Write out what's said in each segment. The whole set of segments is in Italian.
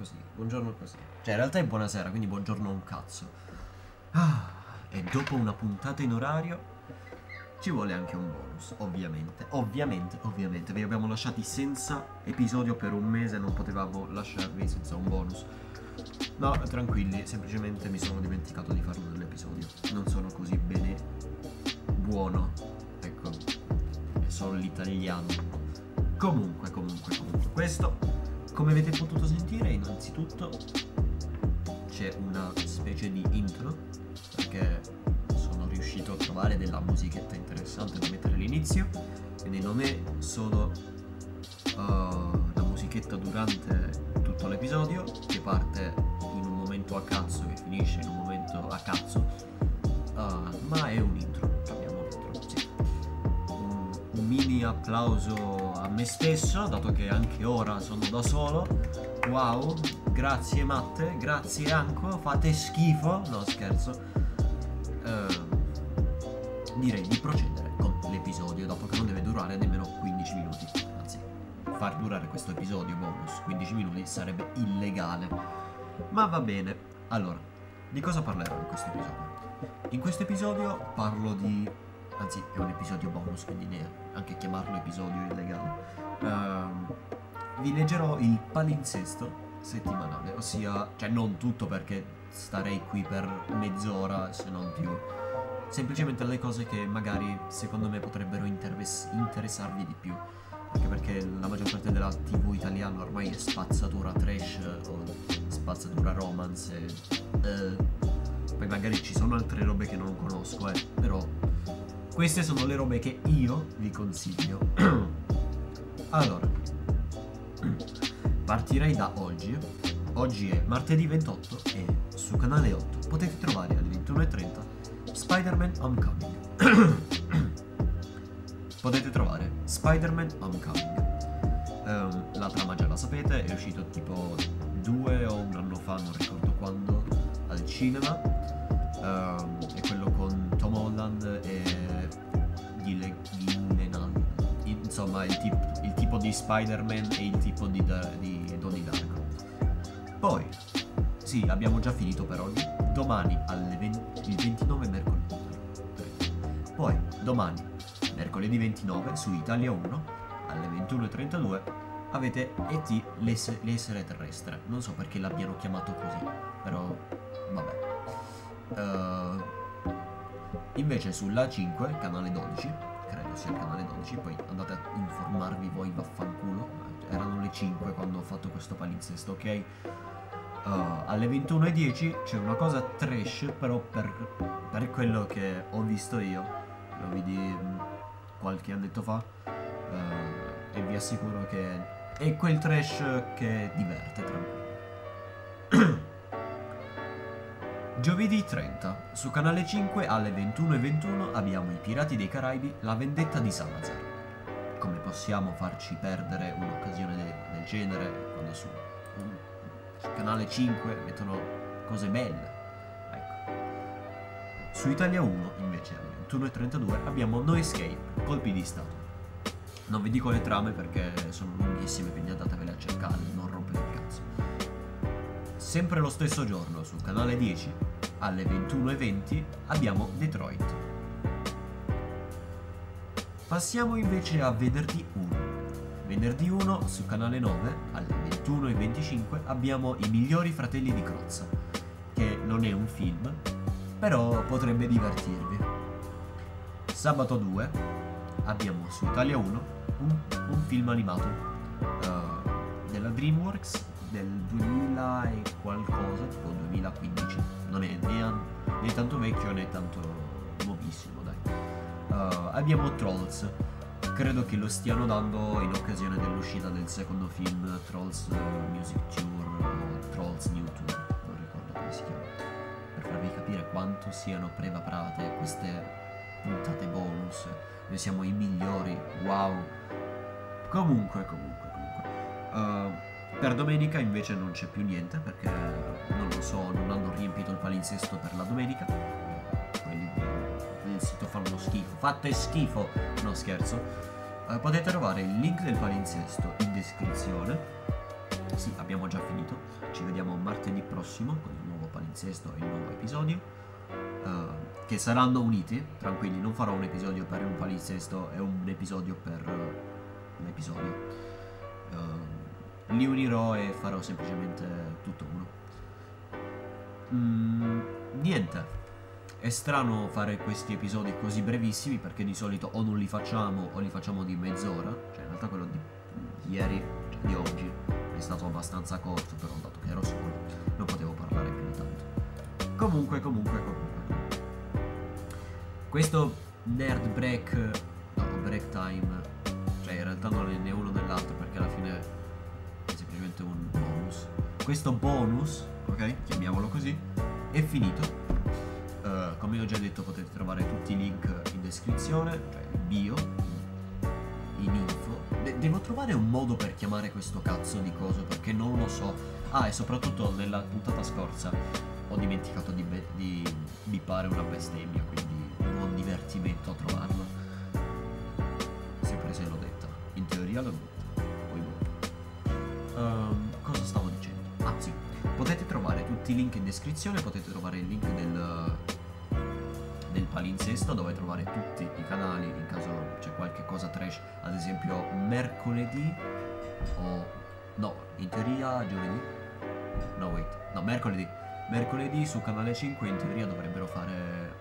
così, buongiorno così. Cioè, in realtà è buonasera, quindi buongiorno un cazzo. Ah, e dopo una puntata in orario ci vuole anche un bonus, ovviamente. Ovviamente, ovviamente. Vi abbiamo lasciati senza episodio per un mese, non potevamo lasciarvi senza un bonus. No, tranquilli, semplicemente mi sono dimenticato di farlo nell'episodio. Non sono così bene buono. Ecco, è solo l'italiano. Comunque, comunque, comunque. Questo, come avete potuto sentire, innanzitutto c'è una specie di intro, perché sono riuscito a trovare della musichetta interessante da mettere all'inizio. Quindi non è solo uh, la musichetta durante tutto l'episodio, che parte in un momento a cazzo e finisce in un momento a cazzo, applauso a me stesso, dato che anche ora sono da solo. Wow, grazie Matte, grazie Anco, fate schifo, no scherzo. Uh, direi di procedere con l'episodio, dopo che non deve durare nemmeno 15 minuti. Anzi, far durare questo episodio bonus 15 minuti sarebbe illegale. Ma va bene. Allora, di cosa parlerò in questo episodio? In questo episodio parlo di... Anzi, è un episodio bonus, quindi neanche chiamarlo episodio illegale. Uh, vi leggerò il palinsesto settimanale, ossia, cioè non tutto perché starei qui per mezz'ora, se non più semplicemente le cose che magari secondo me potrebbero interess- interessarvi di più. Anche perché la maggior parte della TV italiana ormai è spazzatura trash o spazzatura romance. Eh, poi magari ci sono altre robe che non conosco, eh, però queste sono le robe che io vi consiglio. allora, partirei da oggi. Oggi è martedì 28 e su canale 8 potete trovare alle 21.30 Spider-Man Homecoming. Potete trovare Spider-Man Homecoming. Um, la trama già la sapete, è uscito tipo due o un anno fa, non ricordo quando, al cinema. Um, Il, tip, il, tipo di Spider-Man e il tipo di, di Donnie Darko. Poi, sì, abbiamo già finito per oggi. Domani alle 20, il 29 mercoledì. Poi, domani, mercoledì 29, su Italia 1, alle 21.32, avete E.T. l'essere terrestre. Non so perché l'abbiano chiamato così, però vabbè. Uh, invece sulla 5, canale 12, credo sia il canale 12, poi andate a informarvi voi vaffanculo. Erano le 5 quando ho fatto questo palinsesto, ok? Uh, alle 21.10 c'è una cosa trash, però per, per, quello che ho visto io, lo vidi mm, qualche annetto fa, uh, e vi assicuro che è quel trash che diverte, tranquillo. Giovedì 30, su canale 5 alle 21.21 abbiamo I Pirati dei Caraibi, La vendetta di Salazar. Come possiamo farci perdere un'occasione de del genere quando su un canale 5 mettono cose belle. Ecco. Su Italia 1 invece alle 21.32 abbiamo No Escape, colpi di stato. Non vi dico le trame perché sono lunghissime, quindi andatevele a cercare, non rompete il cazzo. Sempre lo stesso giorno, sul canale 10, alle 21.20, abbiamo Detroit. Passiamo invece a venerdì 1. Venerdì 1 su canale 9 alle 21.25 abbiamo I migliori fratelli di Crozza, che non è un film, però potrebbe divertirvi. Sabato 2 abbiamo su Italia 1 un, un film animato uh, della DreamWorks del 2000 e qualcosa, tipo 2015. Non è né, né tanto vecchio né tanto nuovissimo, dai. Uh, abbiamo Trolls credo che lo stiano dando in occasione dell'uscita del secondo film Trolls Music Tour o Trolls New Tour, non ricordo come si chiama, per farvi capire quanto siano preparate queste puntate bonus. Noi siamo i migliori, wow. Comunque, comunque, comunque. Uh, per domenica invece non c'è più niente perché non lo so, non hanno riempito il palinsesto per la domenica. Quelli del sito fanno schifo. Fate schifo! No scherzo. Uh, potete trovare il link del palinsesto in descrizione. sì, abbiamo già finito. Ci vediamo martedì prossimo con il nuovo palinsesto e il nuovo episodio. Uh, che saranno uniti, tranquilli, non farò un episodio per un palinsesto e un episodio per uh, un episodio. Uh, li unirò e farò semplicemente tutto uno. Mm, niente. È strano fare questi episodi così brevissimi perché di solito o non li facciamo o li facciamo di mezz'ora. Cioè in realtà quello di, di ieri, cioè di oggi, è stato abbastanza corto, però dato che ero solo, non potevo parlare più di tanto. Comunque, comunque, comunque. Questo nerd break, no, break time, cioè in realtà non è né uno né l'altro perché alla fine semplicemente un bonus. Questo bonus, ok, chiamiamolo così, è finito. Uh, come ho già detto potete trovare tutti i link in descrizione, cioè in bio, in info. De- devo trovare un modo per chiamare questo cazzo di coso perché non lo so. Ah, e soprattutto nella puntata scorsa ho dimenticato di, be- di bippare una bestemmia, quindi buon divertimento a trovarla. Sempre se l'ho detta. In teoria l'ho tutti i link in descrizione, potete trovare il link del, del palinsesto dove trovare tutti i canali in caso c'è qualche cosa trash, ad esempio mercoledì o no, in teoria giovedì. No, wait. No, mercoledì. Mercoledì su canale 5 in teoria dovrebbero fare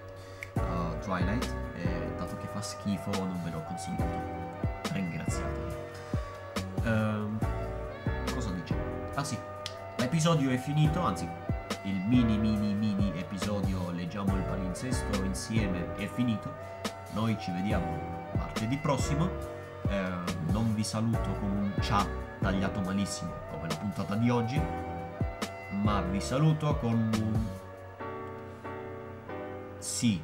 uh, Twilight e dato che fa schifo non ve l'ho consigliato. Ringraziatemi. Ehm, cosa dicevo? Ah sì, l'episodio è finito, anzi il mini mini mini episodio Leggiamo il palinsesto insieme è finito. Noi ci vediamo martedì prossimo. Eh, non vi saluto con un ciao tagliato malissimo come la puntata di oggi, ma vi saluto con un sì.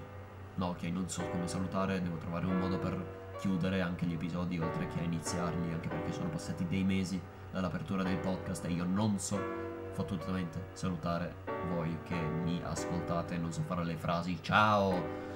No, ok, non so come salutare, devo trovare un modo per chiudere anche gli episodi oltre che a iniziarli, anche perché sono passati dei mesi dall'apertura del podcast e io non so fottutamente salutare voi che mi ascoltate, non so fare le frasi. Ciao